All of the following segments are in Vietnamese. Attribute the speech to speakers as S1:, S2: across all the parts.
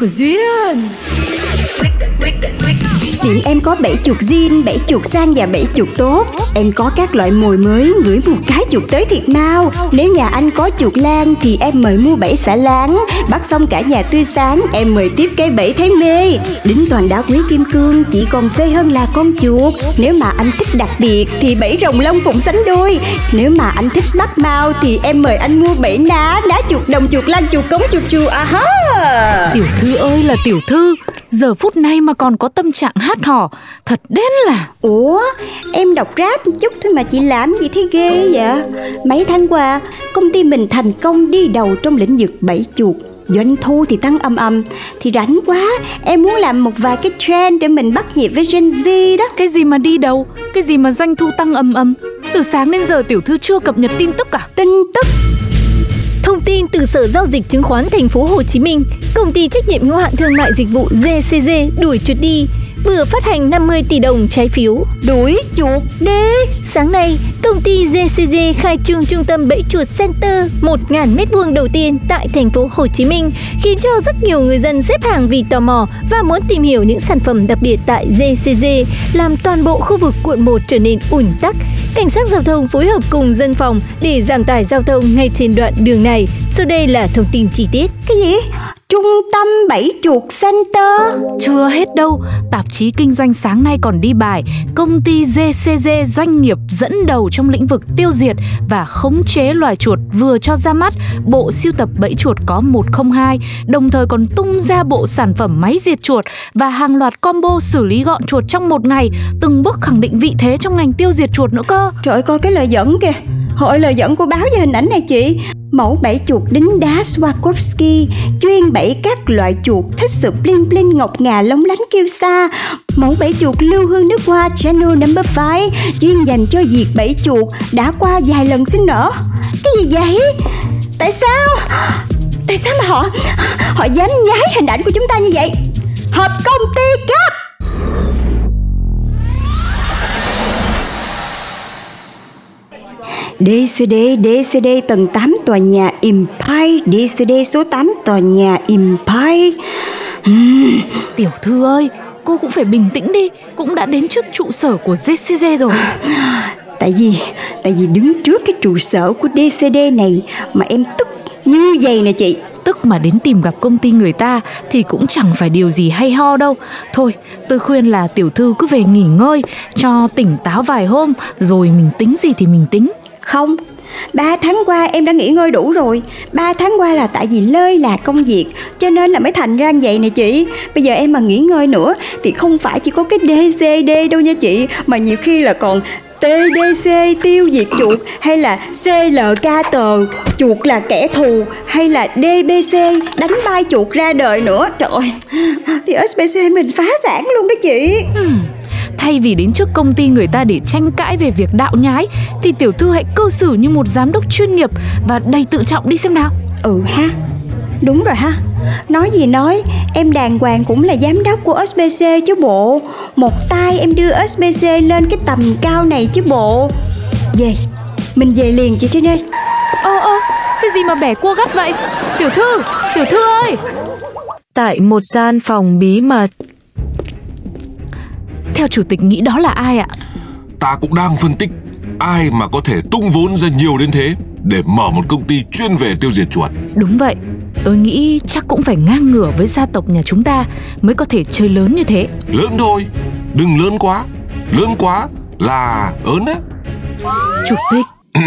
S1: Diskussion. Hiện
S2: Tiệm em có bảy chuột zin, bảy chuột sang và bảy chuột tốt. Em có các loại mồi mới, ngửi một cái chuột tới thiệt mau Nếu nhà anh có chuột lan thì em mời mua bảy xả láng. Bắt xong cả nhà tươi sáng, em mời tiếp cây bảy thấy mê. Đính toàn đá quý kim cương, chỉ còn phê hơn là con chuột. Nếu mà anh thích đặc biệt thì bảy rồng lông phụng sánh đôi. Nếu mà anh thích bắt mau thì em mời anh mua bảy ná Ná chuột đồng, chuột lan, chuột cống, chuột chua. À ha
S1: Tiểu thư ơi là tiểu thư Giờ phút này mà còn có tâm trạng hát hò Thật đến là
S2: Ủa, em đọc rap một chút thôi mà chị làm gì thế ghê vậy? Mấy tháng qua, công ty mình thành công đi đầu trong lĩnh vực bảy chuột. Doanh thu thì tăng âm âm Thì rảnh quá Em muốn làm một vài cái trend để mình bắt nhịp với Gen Z đó.
S1: Cái gì mà đi đâu Cái gì mà doanh thu tăng ầm ầm. Từ sáng đến giờ tiểu thư chưa cập nhật tin tức cả
S2: Tin tức.
S3: Thông tin từ Sở Giao dịch Chứng khoán Thành phố Hồ Chí Minh, công ty trách nhiệm hữu hạn thương mại dịch vụ GCG đuổi chuột đi vừa phát hành 50 tỷ đồng trái phiếu.
S2: đuổi chuột đi
S3: Sáng nay, công ty GCG khai trương trung tâm bẫy chuột Center 1.000 m2 đầu tiên tại thành phố Hồ Chí Minh, khiến cho rất nhiều người dân xếp hàng vì tò mò và muốn tìm hiểu những sản phẩm đặc biệt tại GCG, làm toàn bộ khu vực quận 1 trở nên ùn tắc. Cảnh sát giao thông phối hợp cùng dân phòng để giảm tải giao thông ngay trên đoạn đường này. Sau đây là thông tin chi tiết.
S2: Cái gì? Trung tâm bảy chuột Center.
S1: Chưa hết đâu, tạp chí kinh doanh sáng nay còn đi bài Công ty GCG doanh nghiệp dẫn đầu trong lĩnh vực tiêu diệt và khống chế loài chuột vừa cho ra mắt bộ siêu tập bẫy chuột có 102 Đồng thời còn tung ra bộ sản phẩm máy diệt chuột và hàng loạt combo xử lý gọn chuột trong một ngày Từng bước khẳng định vị thế trong ngành tiêu diệt chuột nữa cơ.
S2: Trời ơi coi cái lời dẫn kìa Hội lời dẫn của báo và hình ảnh này chị. Mẫu bẫy chuột đính đá Swarovski Chuyên bẫy các loại chuột thích sự bling bling ngọc ngà lóng lánh kêu xa Mẫu bẫy chuột lưu hương nước hoa Channel number 5 Chuyên dành cho việc bẫy chuột đã qua vài lần sinh nở. Cái gì vậy? Tại sao? Tại sao mà họ Họ dám nhái hình ảnh của chúng ta như vậy? Hợp công ty cấp! DCD DCD tầng 8 tòa nhà Empire DCD số 8 tòa nhà Empire
S1: Tiểu thư ơi, cô cũng phải bình tĩnh đi Cũng đã đến trước trụ sở của GCG rồi
S2: Tại vì Tại vì đứng trước cái trụ sở của DCD này Mà em tức như vậy nè chị
S1: Tức mà đến tìm gặp công ty người ta thì cũng chẳng phải điều gì hay ho đâu. Thôi, tôi khuyên là tiểu thư cứ về nghỉ ngơi cho tỉnh táo vài hôm rồi mình tính gì thì mình tính.
S2: Không. Ba tháng qua em đã nghỉ ngơi đủ rồi. Ba tháng qua là tại vì lơi là công việc, Cho nên là mới thành ra như vậy nè chị. Bây giờ em mà nghỉ ngơi nữa Thì không phải chỉ có cái DCD đâu nha chị, Mà nhiều khi là còn TDC tiêu diệt chuột, hay là CLK tờ chuột là kẻ thù, hay là DBC đánh bay chuột ra đời nữa. Trời ơi, thì SBC mình phá sản luôn đó chị. Ừ.
S1: Thay vì đến trước công ty người ta để tranh cãi về việc đạo nhái thì tiểu thư hãy cư xử như một giám đốc chuyên nghiệp và đầy tự trọng đi xem nào.
S2: Ừ ha Đúng rồi ha Nói gì nói Em đàng hoàng cũng là giám đốc của SBC chứ bộ Một tay em đưa SBC lên cái tầm cao này chứ bộ Về Mình về liền chị Trinh ơi
S1: Ơ ơ, cái gì mà bẻ cua gắt vậy? Tiểu thư, tiểu thư ơi!
S3: Tại một gian phòng bí mật,
S1: Theo chủ tịch nghĩ đó là ai ạ?
S4: Ta cũng đang phân tích ai mà có thể tung vốn ra nhiều đến thế để mở một công ty chuyên về tiêu diệt chuột.
S1: Đúng vậy, tôi nghĩ chắc cũng phải ngang ngửa với gia tộc nhà chúng ta mới có thể chơi lớn như thế.
S4: Lớn thôi, đừng lớn quá. Lớn quá là ớn á.
S1: Chủ tịch,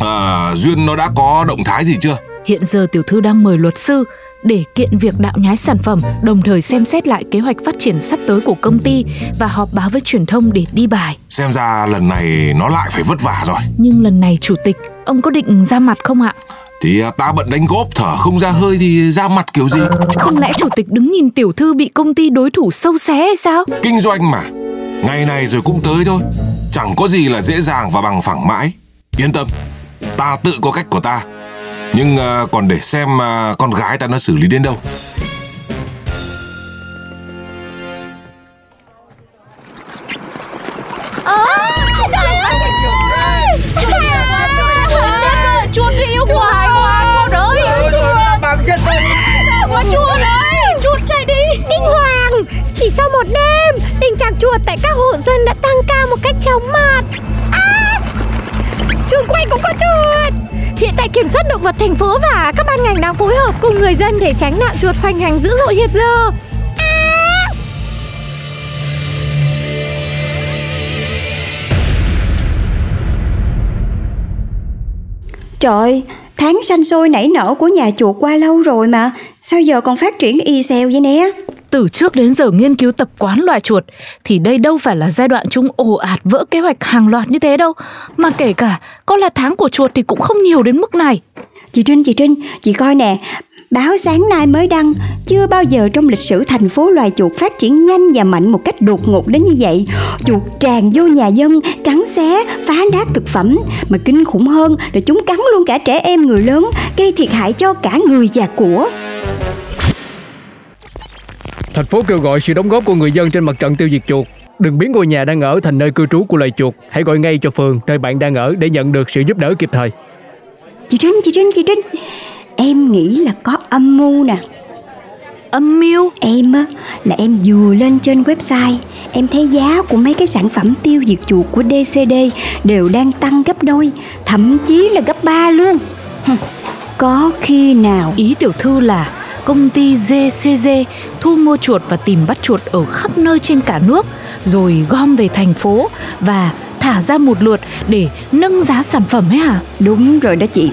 S4: À, Duyên nó đã có động thái gì chưa?
S1: hiện giờ tiểu thư đang mời luật sư để kiện việc đạo nhái sản phẩm, đồng thời xem xét lại kế hoạch phát triển sắp tới của công ty và họp báo với truyền thông để đi bài.
S4: Xem ra lần này nó lại phải vất vả rồi.
S1: Nhưng lần này chủ tịch, ông có định ra mặt không ạ?
S4: Thì à, ta bận đánh góp thở không ra hơi thì ra mặt kiểu gì?
S1: Không lẽ chủ tịch đứng nhìn tiểu thư bị công ty đối thủ sâu xé hay sao?
S4: Kinh doanh mà, ngày này rồi cũng tới thôi. Chẳng có gì là dễ dàng và bằng phẳng mãi. Yên tâm, ta tự có cách của ta. Nhưng à, còn để xem à, con gái ta nó xử lý đến đâu.
S1: Chuột gì yêu hoài quá con ơi
S5: bằng chân tôi
S1: Quá chuột ơi Chuột chạy đi
S3: Kinh hoàng! Chỉ sau một đêm, tình trạng chuột tại các hộ dân đã tăng cao một cách chóng mặt. À! Trường quay cũng có chuột! Hiện tại kiểm soát động vật thành phố và các ban ngành đang phối hợp cùng người dân để tránh nạn chuột hoành hành dữ dội hiện giờ. À!
S2: Trời, tháng xanh sôi nảy nở của nhà chuột qua lâu rồi mà Sao giờ còn phát triển y xèo vậy nè
S1: từ trước đến giờ nghiên cứu tập quán loài chuột thì đây đâu phải là giai đoạn chúng ồ ạt vỡ kế hoạch hàng loạt như thế đâu. Mà kể cả có là tháng của chuột thì cũng không nhiều đến mức này.
S2: Chị Trinh, chị Trinh, chị coi nè Báo sáng nay mới đăng Chưa bao giờ trong lịch sử thành phố loài chuột phát triển nhanh và mạnh một cách đột ngột đến như vậy Chuột tràn vô nhà dân, cắn xé, phá nát thực phẩm Mà kinh khủng hơn là chúng cắn luôn cả trẻ em người lớn Gây thiệt hại cho cả người và của
S5: Thành phố kêu gọi sự đóng góp của người dân trên mặt trận tiêu diệt chuột. Đừng biến ngôi nhà đang ở thành nơi cư trú của loài chuột. Hãy gọi ngay cho phường nơi bạn đang ở để nhận được sự giúp đỡ kịp thời.
S2: Chị Trinh, chị Trinh, chị Trinh. Em nghĩ là có âm mưu nè.
S1: Âm mưu?
S2: Em á, là em vừa lên trên website Em thấy giá của mấy cái sản phẩm tiêu diệt chuột của DCD Đều đang tăng gấp đôi Thậm chí là gấp ba luôn. Có khi nào
S1: Ý tiểu thư là công ty GCG thu mua chuột và tìm bắt chuột ở khắp nơi trên cả nước rồi gom về thành phố và thả ra một lượt để nâng giá sản phẩm ấy hả?
S2: Đúng rồi đó chị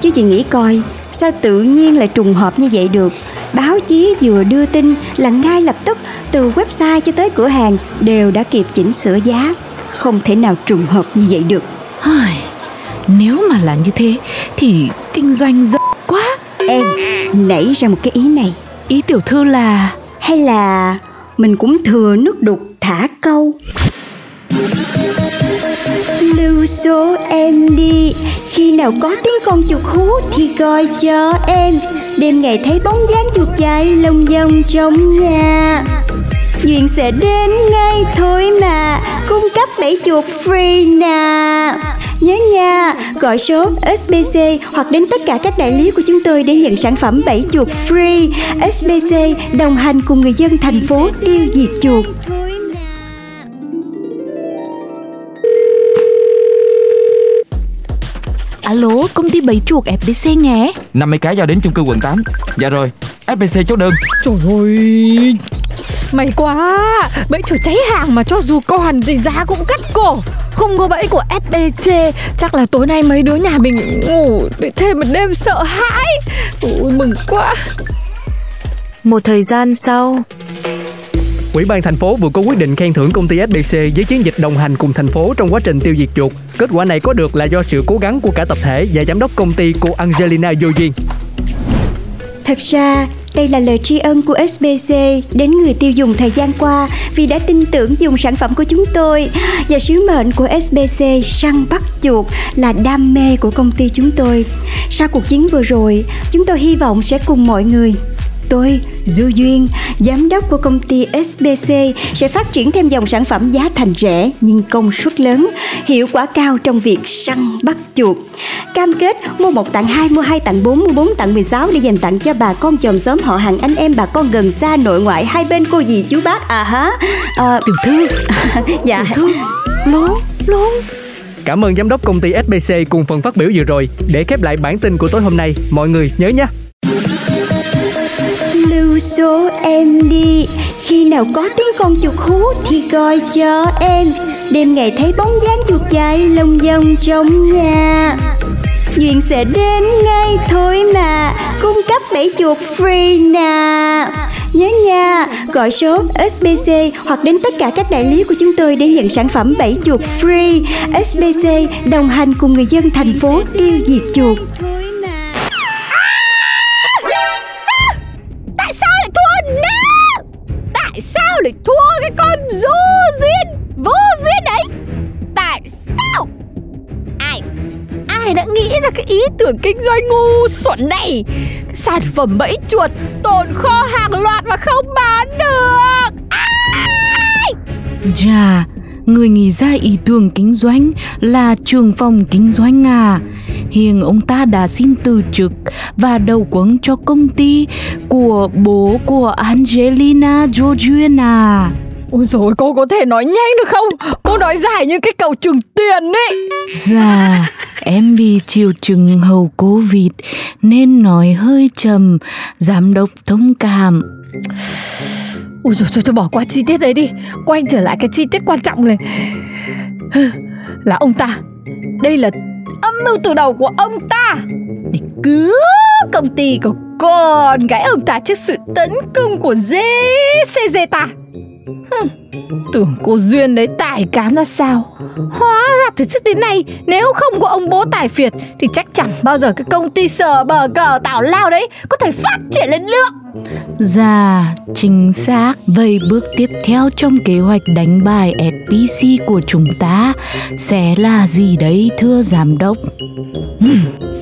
S2: Chứ chị nghĩ coi Sao tự nhiên lại trùng hợp như vậy được Báo chí vừa đưa tin là ngay lập tức Từ website cho tới cửa hàng Đều đã kịp chỉnh sửa giá Không thể nào trùng hợp như vậy được
S1: Nếu mà là như thế thì kinh doanh.
S2: Em nảy ra một cái ý này.
S1: Ý tiểu thư là?
S2: Hay là mình cũng thừa nước đục thả câu? Lưu số em đi Khi nào có tiếng con chuột hú thì gọi cho em. Đêm ngày thấy bóng dáng chuột chạy lông dông trong nhà. Duyên sẽ đến ngay thôi mà Cung cấp bẫy chuột free nè Nhớ nha, gọi số SBC hoặc đến tất cả các đại lý của chúng tôi để nhận sản phẩm bẫy chuột free. SBC đồng hành cùng người dân thành phố tiêu diệt chuột.
S1: Alo, công ty bấy chuột FBC nhé.
S6: 50 cái giao đến chung cư quận 8 Dạ rồi SBC chốt đơn
S3: Trời ơi May quá Bẫy chuột cháy hàng mà cho dù còn thì giá cũng cắt cổ Không có bẫy của SBC Chắc là tối nay mấy đứa nhà mình ngủ Để thêm một đêm sợ hãi Ôi mừng quá
S7: Một thời gian sau,
S5: Ủy ban thành phố vừa có quyết định khen thưởng công ty SBC với chiến dịch đồng hành cùng thành phố trong quá trình tiêu diệt chuột. Kết quả này có được là do sự cố gắng của cả tập thể và giám đốc công ty cô Angelina Yoyin.
S2: Thật ra, đây là lời tri ân của SBC đến người tiêu dùng thời gian qua vì đã tin tưởng dùng sản phẩm của chúng tôi. Và sứ mệnh của SBC săn bắt chuột là đam mê của công ty chúng tôi. Sau cuộc chiến vừa rồi, chúng tôi hy vọng sẽ cùng mọi người Tôi, Du Duyên, giám đốc của công ty SBC sẽ phát triển thêm dòng sản phẩm giá thành rẻ nhưng công suất lớn, hiệu quả cao trong việc săn bắt chuột. Cam kết mua một tặng hai, mua hai tặng bốn, mua bốn tặng 16 để dành tặng cho bà con chòm xóm họ hàng anh em bà con gần xa nội ngoại hai bên cô dì chú bác à há. À,
S1: Tiểu thư,
S2: dạ.
S1: tiểu thư, lố, lố.
S5: Cảm ơn giám đốc công ty SBC cùng phần phát biểu vừa rồi. Để khép lại bản tin của tối hôm nay, mọi người nhớ nhé.
S2: Số em đi Khi nào có tiếng con chuột hú thì gọi cho em Đêm ngày thấy bóng dáng chuột chạy lông dông trong nhà duyên sẽ đến ngay thôi mà cung cấp bảy chuột free nè Nhớ nha, gọi số SBC hoặc đến tất cả các đại lý của chúng tôi để nhận sản phẩm bảy chuột free. SBC đồng hành cùng người dân thành phố tiêu diệt chuột.
S3: Tưởng kinh doanh ngu xuẩn này. Sản phẩm bẫy chuột Tồn kho hàng loạt mà không bán được. Ai?
S1: Chà, người nghĩ ra ý tưởng kinh doanh là trường phòng kinh doanh à. Hiện ông ta đã xin từ chức và đầu quân cho công ty của bố của Angelina Jolie à.
S3: Ôi dồi cô có thể nói nhanh được không? Cô nói dài như cái cầu trường tiền ấy.
S1: Dạ, em bị triệu chứng hậu Covid nên nói hơi trầm, giám đốc thông cảm.
S3: Ôi dồi thôi, bỏ qua chi tiết đấy đi. Quay trở lại cái chi tiết quan trọng này. Là ông ta. Đây là âm mưu từ đầu của ông ta. Để cứu công ty của con gái ông ta trước sự tấn công của JCZ ta. Tưởng cô Duyên đấy tài cán ra sao Hóa ra từ trước đến nay Nếu không có ông bố tài phiệt Thì chắc chẳng bao giờ cái công ty sờ bờ cờ tảo lao đấy Có thể phát triển lên được
S1: Dạ, chính xác. Vậy bước tiếp theo trong kế hoạch đánh bài SPC của chúng ta sẽ là gì đấy thưa giám đốc?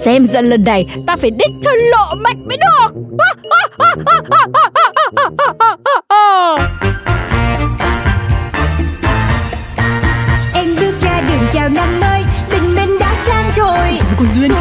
S3: Xem ra lần này ta phải đích thân lộ mặt mới được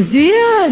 S2: đời